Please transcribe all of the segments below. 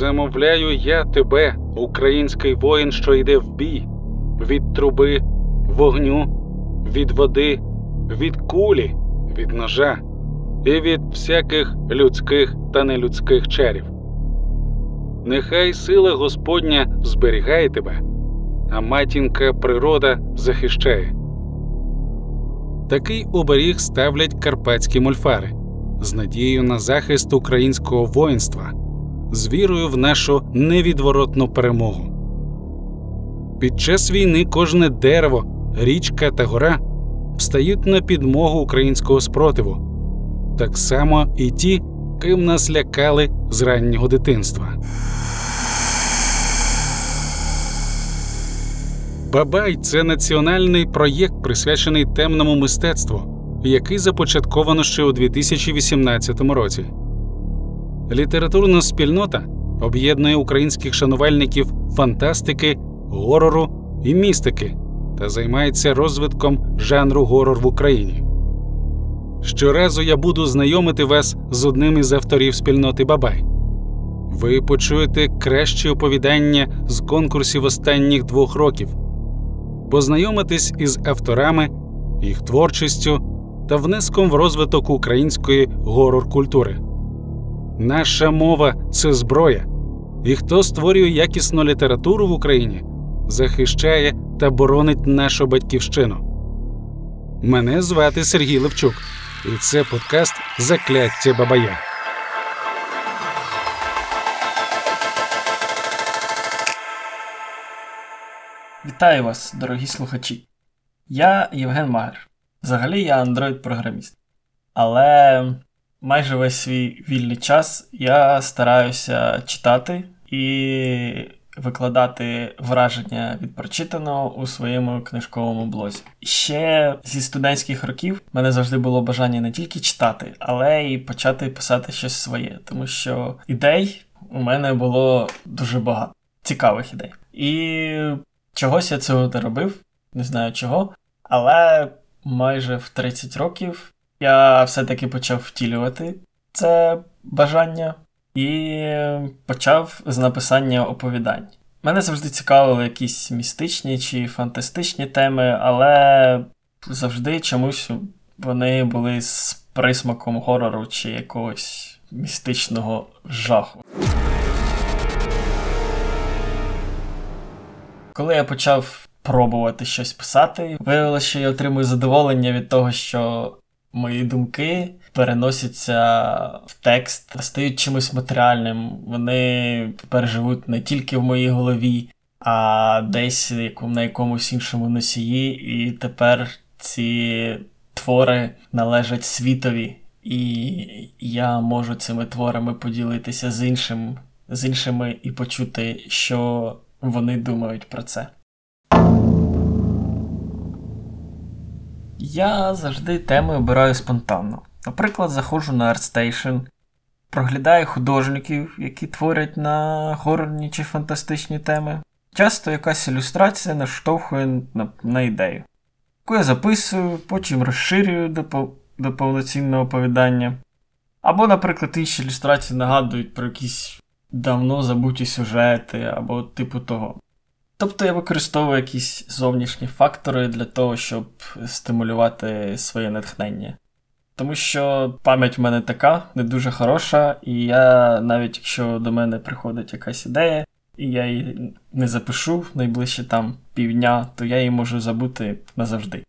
Замовляю я тебе, український воїн, що йде в бій, від труби, вогню, від води, від кулі, від ножа і від всяких людських та нелюдських чарів. Нехай сила Господня зберігає тебе, а матінка природа захищає. Такий оберіг ставлять карпатські мольфари з надією на захист українського воїнства, з вірою в нашу невідворотну перемогу. Під час війни кожне дерево, річка та гора встають на підмогу українського спротиву, так само і ті, ким нас лякали з раннього дитинства. Бабай це національний проєкт, присвячений темному мистецтву, який започатковано ще у 2018 році. Літературна спільнота об'єднує українських шанувальників фантастики, горору і містики та займається розвитком жанру горор в Україні. Щоразу я буду знайомити вас з одним із авторів спільноти Бабай. Ви почуєте кращі оповідання з конкурсів останніх двох років, познайомитесь із авторами, їх творчістю та внеском в розвиток української горор-культури. Наша мова це зброя, і хто створює якісну літературу в Україні, захищає та боронить нашу батьківщину. Мене звати Сергій Левчук, і це подкаст Закляття Бабая. Вітаю вас, дорогі слухачі. Я Євген Магер. Взагалі я андроїд-програміст. Але майже весь свій вільний час я стараюся читати і викладати враження від прочитаного у своєму книжковому блозі. Ще зі студентських років в мене завжди було бажання не тільки читати, але й почати писати щось своє, тому що ідей у мене було дуже багато цікавих ідей. І чогось я цього не робив, не знаю чого, але майже в 30 років я все-таки почав втілювати це бажання і почав з написання оповідань. Мене завжди цікавили якісь містичні чи фантастичні теми, але завжди чомусь вони були з присмаком горору чи якогось містичного жаху. Коли я почав пробувати щось писати, виявилося, що я отримую задоволення від того, що мої думки переносяться в текст, стають чимось матеріальним. Вони тепер живуть не тільки в моїй голові, а десь на якомусь іншому носії, і тепер ці твори належать світові. І я можу цими творами поділитися з іншим, з іншими і почути, що вони думають про це. Я завжди теми обираю спонтанно. Наприклад, заходжу на ArtStation, проглядаю художників, які творять на горорні чи фантастичні теми. Часто якась ілюстрація наштовхує на, на ідею, яку я записую, потім розширюю до, до повноцінного оповідання. Або, наприклад, інші ілюстрації нагадують про якісь давно забуті сюжети, або типу того. Тобто я використовую якісь зовнішні фактори для того, щоб стимулювати своє натхнення. Тому що пам'ять в мене така, не дуже хороша, і я навіть якщо до мене приходить якась ідея, і я її не запишу найближче там півдня, то я її можу забути назавжди.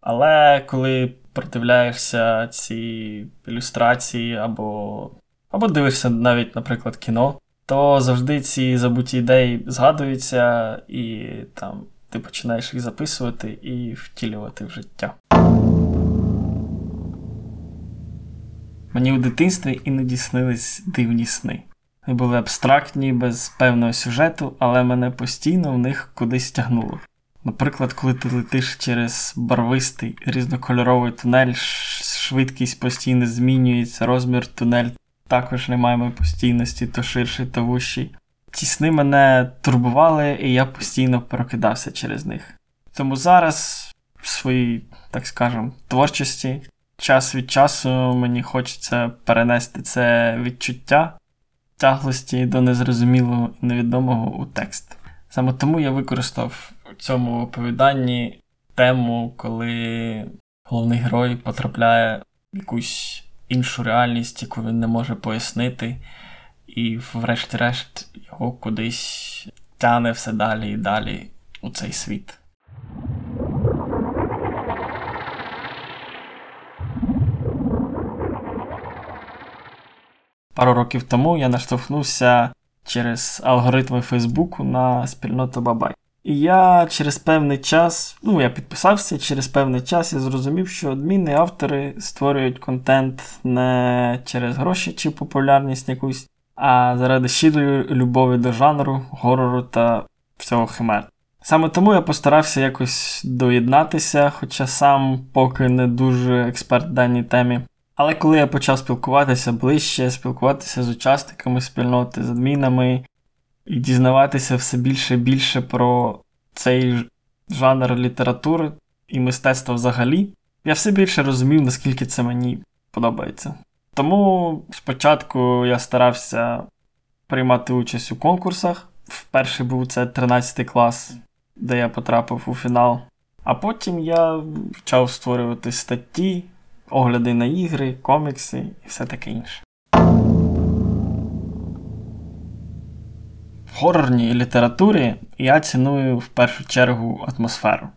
Але коли продивляєшся ці ілюстрації, або, або дивишся навіть, наприклад, кіно, то завжди ці забуті ідеї згадуються, і там ти починаєш їх записувати і втілювати в життя. Мені у дитинстві іноді снились дивні сни. Вони були абстрактні, без певного сюжету, але мене постійно в них кудись тягнуло. Наприклад, коли ти летиш через барвистий різнокольоровий тунель, швидкість постійно змінюється, розмір тунель також не маємо постійності, то ширший, то вущий. Ці сни мене турбували, і я постійно прокидався через них. Тому зараз в своїй, так скажем, творчості час від часу мені хочеться перенести це відчуття тяглості до незрозумілого і невідомого у текст. Саме тому я використав у цьому оповіданні тему, коли головний герой потрапляє в якусь іншу реальність, яку він не може пояснити, і, врешті-решт, його кудись тяне все далі і далі у цей світ. Пару років тому я наштовхнувся через алгоритми Фейсбуку на спільноту Бабай. І я через певний час, ну я підписався, через певний час я зрозумів, що адміни автори створюють контент не через гроші чи популярність якусь, а заради щирої любові до жанру, горору та всього химер. Саме тому я постарався якось доєднатися, хоча сам поки не дуже експерт в даній темі. Але коли я почав спілкуватися ближче, спілкуватися з учасниками спільноти, з адмінами і дізнаватися все більше і більше про цей жанр літератури і мистецтва взагалі, я все більше розумів, наскільки це мені подобається. Тому спочатку я старався приймати участь у конкурсах. Вперше був це 13 клас, де я потрапив у фінал. А потім я почав створювати статті, огляди на ігри, комікси і все таке інше. Хорорній літературі я ціную в першу чергу атмосферу.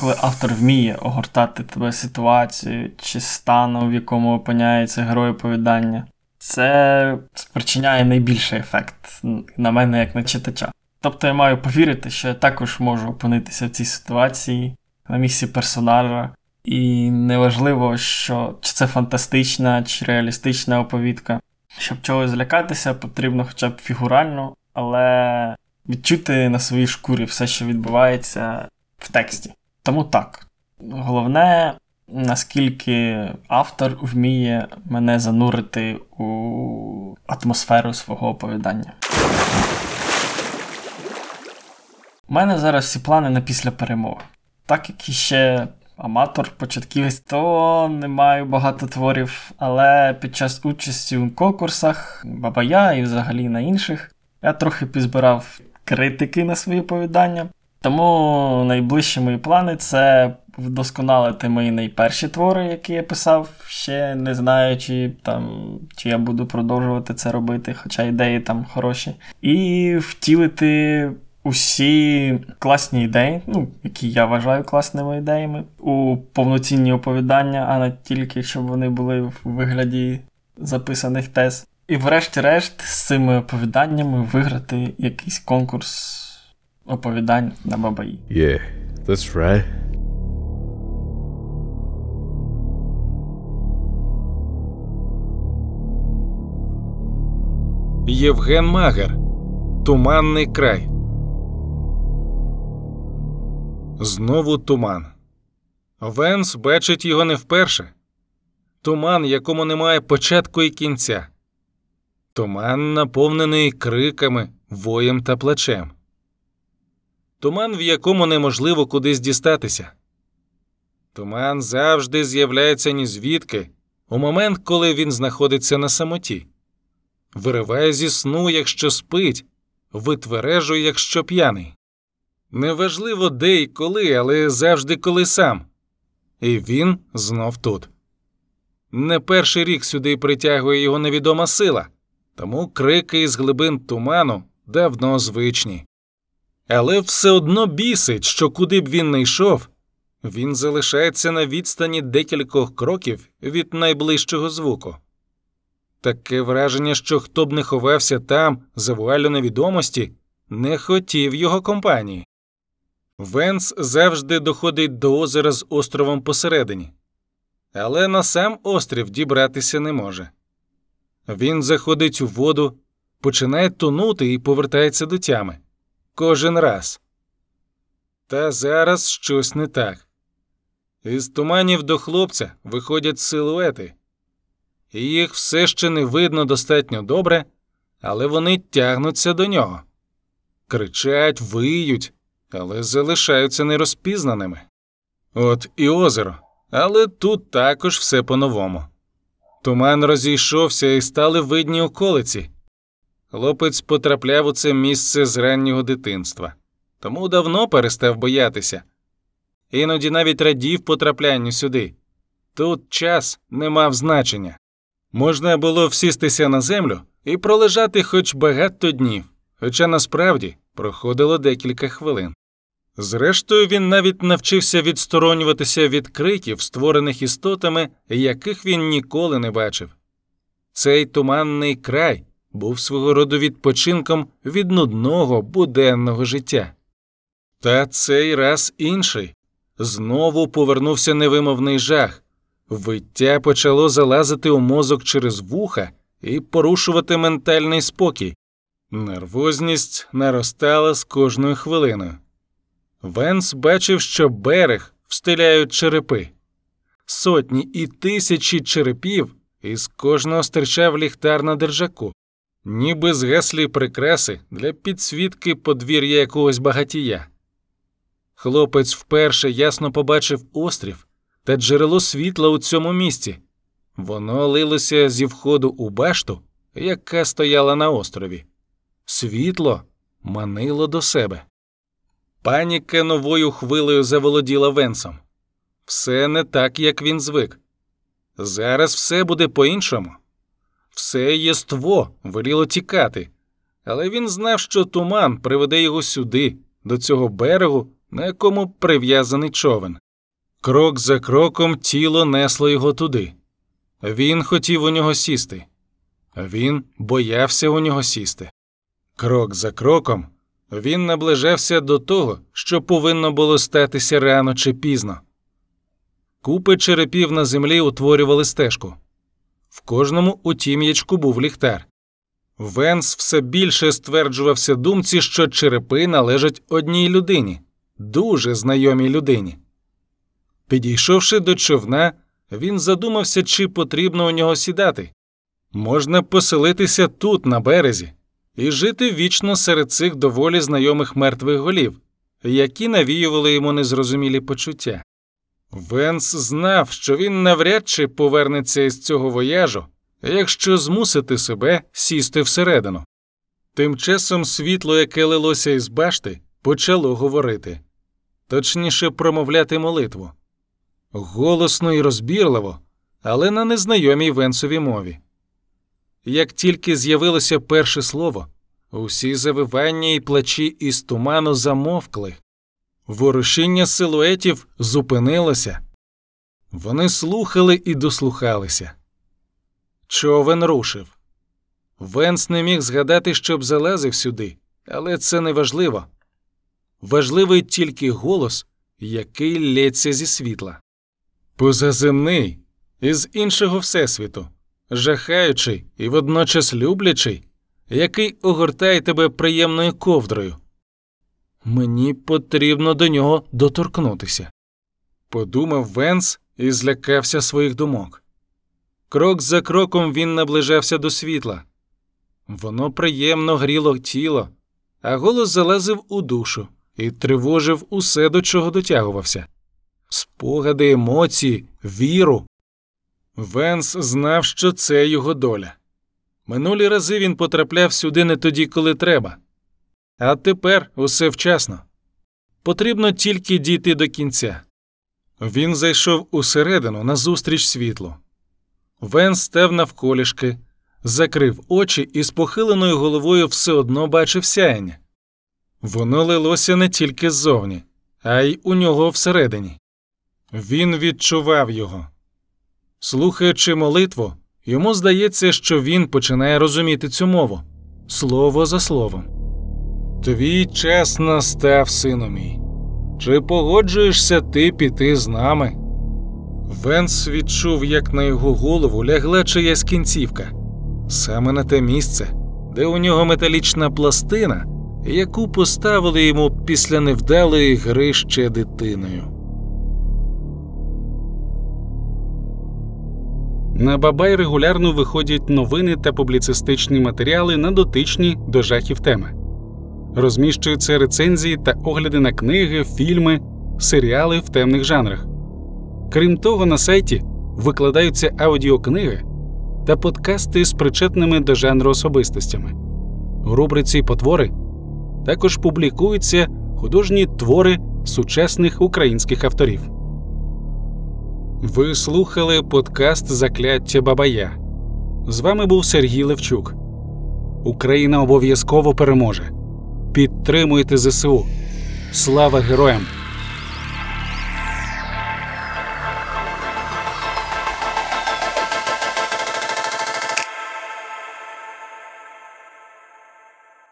Коли автор вміє огортати тебе ситуацію чи станом, в якому опиняється герой оповідання, це спричиняє найбільший ефект на мене як на читача. Тобто я маю повірити, що я також можу опинитися в цій ситуації на місці персонажа, і неважливо, що чи це фантастична чи реалістична оповідка. Щоб чогось злякатися, потрібно хоча б фігурально, але відчути на своїй шкурі все, що відбувається в тексті. Тому так. Головне, наскільки автор вміє мене занурити у атмосферу свого оповідання. У мене зараз всі плани на після перемоги. Так як іще аматор, початківець, то не маю багато творів, але під час участі у конкурсах, Бабая і взагалі на інших, я трохи підзбирав критики на свої оповідання. Тому найближчі мої плани це вдосконалити мої найперші твори, які я писав, ще не знаючи, чи я буду продовжувати це робити, хоча ідеї там хороші. І втілити усі класні ідеї, ну, які я вважаю класними ідеями, у повноцінні оповідання, а не тільки щоб вони були в вигляді записаних тез. І врешті-решт з цими оповіданнями виграти якийсь конкурс оповідань на Бабаї. Yeah, that's right. Євген Магер. Туманний край. Знову туман. Венс бачить його не вперше. Туман, якому немає початку і кінця. Туман, наповнений криками, воєм та плачем. Туман, в якому неможливо кудись дістатися. Туман завжди з'являється ні звідки у момент, коли він знаходиться на самоті. Вириває зі сну, якщо спить, витвережує, якщо п'яний. Неважливо де і коли, але завжди коли сам. І він знов тут. Не перший рік сюди притягує його невідома сила, тому крики із глибин туману давно звичні. Але все одно бісить, що куди б він не йшов, він залишається на відстані декількох кроків від найближчого звуку. Таке враження, що хто б не ховався там, за вуалю невідомості, не хотів його компанії. Венс завжди доходить до озера з островом посередині, але на сам острів дібратися не може. Він заходить у воду, починає тонути і повертається до тями. Кожен раз. Та зараз щось не так. Із туманів до хлопця виходять силуети, їх все ще не видно достатньо добре, але вони тягнуться до нього, кричать, виють, але залишаються нерозпізнаними. От і озеро, але тут також все по-новому. Туман розійшовся і стали видні околиці. Хлопець потрапляв у це місце з раннього дитинства, тому давно перестав боятися. Іноді навіть радів потраплянню сюди. Тут час не мав значення. Можна було всістися на землю і пролежати хоч багато днів, хоча насправді проходило декілька хвилин. Зрештою, він навіть навчився відсторонюватися від криків, створених істотами, яких він ніколи не бачив. Цей туманний край був свого роду відпочинком від нудного буденного життя. Та цей раз інший. Знову повернувся невимовний жах. Виття почало залазити у мозок через вуха і порушувати ментальний спокій. Нервозність наростала з кожною хвилиною. Венс бачив, що берег встиляють черепи. Сотні і тисячі черепів, і з кожного стирчав ліхтар на держаку, ніби згаслі прикраси для підсвітки подвір'я якогось багатія. Хлопець вперше ясно побачив острів та джерело світла у цьому місці. Воно лилося зі входу у башту, яка стояла на острові. Світло манило до себе. Паніка новою хвилею заволоділа Венсом. Все не так, як він звик. Зараз все буде по-іншому. Все єство веліло тікати, але він знав, що туман приведе його сюди, до цього берегу, на якому прив'язаний човен. Крок за кроком тіло несло його туди. Він хотів у нього сісти. Він боявся у нього сісти. Крок за кроком він наближався до того, що повинно було статися рано чи пізно. Купи черепів на землі утворювали стежку. В кожному у тім'ячку був ліхтар. Венс все більше стверджувався думці, що черепи належать одній людині, дуже знайомій людині. Підійшовши до човна, він задумався, чи потрібно у нього сідати. Можна поселитися тут, на березі, і жити вічно серед цих доволі знайомих мертвих голів, які навіювали йому незрозумілі почуття. Венс знав, що він навряд чи повернеться із цього вояжу, якщо змусити себе сісти всередину. Тим часом світло, яке лилося із башти, почало говорити, точніше промовляти молитву голосно і розбірливо, але на незнайомій Венсовій мові. Як тільки з'явилося перше слово, усі завивання і плачі із туману замовкли, ворушіння силуетів зупинилося. Вони слухали і дослухалися. Човен рушив. Венс не міг згадати, щоб залазив сюди, але це не важливо. Важливий тільки голос, який лється зі світла. Позаземний, із іншого всесвіту, жахаючий і водночас люблячий, який огортає тебе приємною ковдрою. Мені потрібно до нього доторкнутися. Подумав Венс і злякався своїх думок. Крок за кроком він наближався до світла. Воно приємно гріло тіло, а голос залазив у душу і тривожив усе, до чого дотягувався спогади, емоції, віру. Венс знав, що це його доля. Минулі рази він потрапляв сюди не тоді, коли треба. А тепер усе вчасно. Потрібно тільки дійти до кінця. Він зайшов усередину назустріч світлу. Венс став навколішки, закрив очі і з похиленою головою все одно бачив сяєння. Воно лилося не тільки ззовні, а й у нього всередині. Він відчував його. Слухаючи молитву, йому здається, що він починає розуміти цю мову слово за словом. Твій час настав, сину мій. Чи погоджуєшся ти піти з нами? Венс відчув, як на його голову лягла чиясь кінцівка, саме на те місце, де у нього металічна пластина, яку поставили йому після невдалої гри ще дитиною. На Бабай регулярно виходять новини та публіцистичні матеріали на дотичні до жахів теми. Розміщуються рецензії та огляди на книги, фільми, серіали в темних жанрах. Крім того, на сайті викладаються аудіокниги, та подкасти з причетними до жанру особистостями. У рубриці Потвори також публікуються художні твори сучасних українських авторів. Ви слухали подкаст Закляття Бабая. З вами був Сергій Левчук. Україна обов'язково переможе. Підтримуйте ЗСУ. Слава героям!